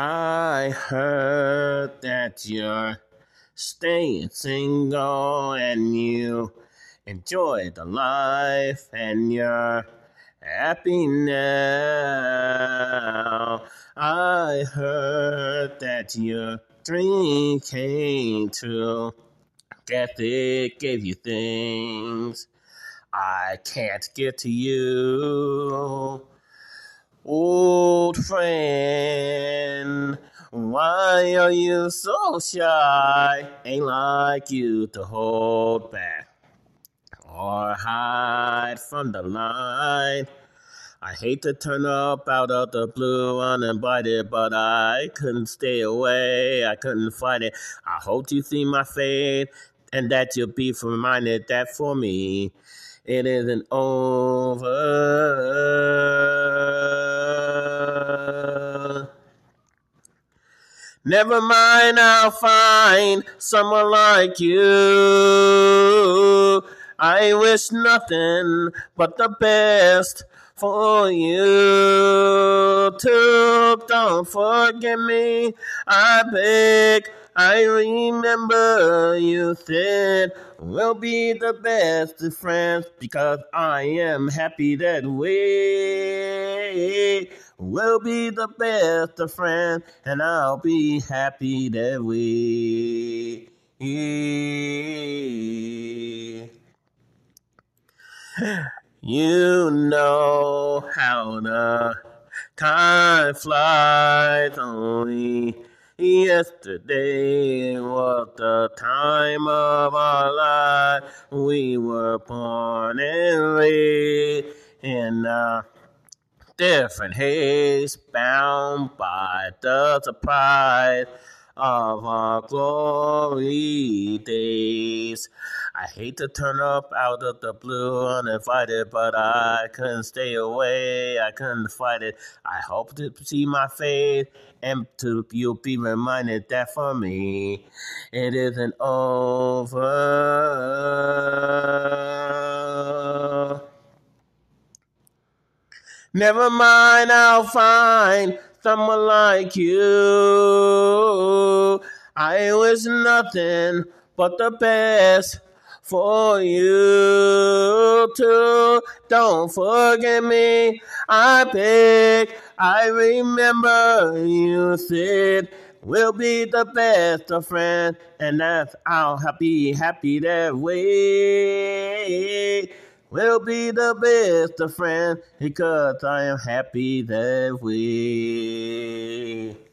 I heard that you're staying single and you enjoy the life and you're happy now. I heard that you're drinking. Guess it gave you things I can't get to you. Old friend, why are you so shy? Ain't like you to hold back or hide from the line. I hate to turn up out of the blue uninvited, but I couldn't stay away. I couldn't fight it. I hope you see my fate and that you'll be reminded that for me it isn't over. Never mind, I'll find someone like you. I wish nothing but the best for you too. Don't forget me, I beg. I remember you said we'll be the best of friends because I am happy that we will be the best of friends and I'll be happy that we you know how the time flies only Yesterday was the time of our life. We were born and raised in a different haze, bound by the surprise of our glory days. I hate to turn up out of the blue uninvited, but I couldn't stay away. I couldn't fight it. I hope to see my face and to you'll be reminded that for me it isn't over. Never mind, I'll find someone like you. I wish nothing but the best for you too. Don't forget me, I beg. I remember you said we'll be the best of friends, and that's I'll be happy that way. We'll be the best of friends because I am happy that way.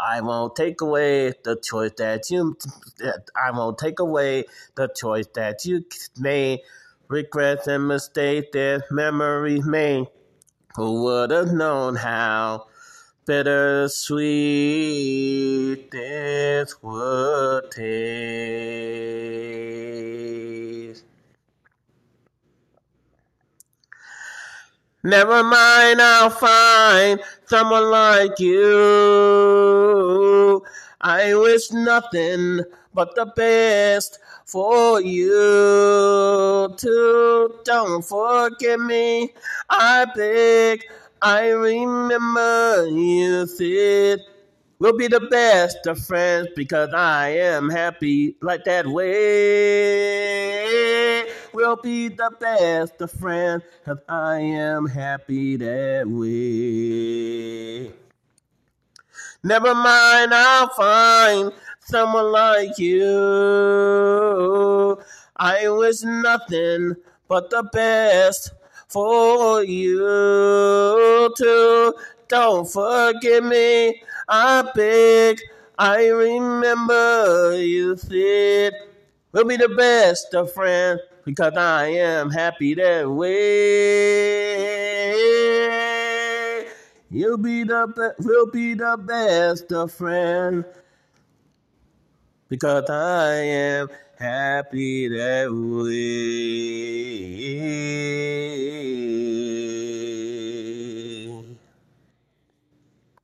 I won't take away the choice that you. I won't take away the choice that you made. Regrets and mistakes that memories made. Who would have known how bittersweet this would taste? Never mind, I'll find someone like I wish nothing but the best for you too. Don't forget me, I beg. I remember you said we'll be the best of friends because I am happy like that way. We'll be the best of friends because I am happy that way. Never mind, I'll find someone like you. I wish nothing but the best for you too. Don't forget me, I beg. I remember you said we'll be the best of friends because I am happy that way. You'll be the be- we'll be the best of friends because I am happy that way.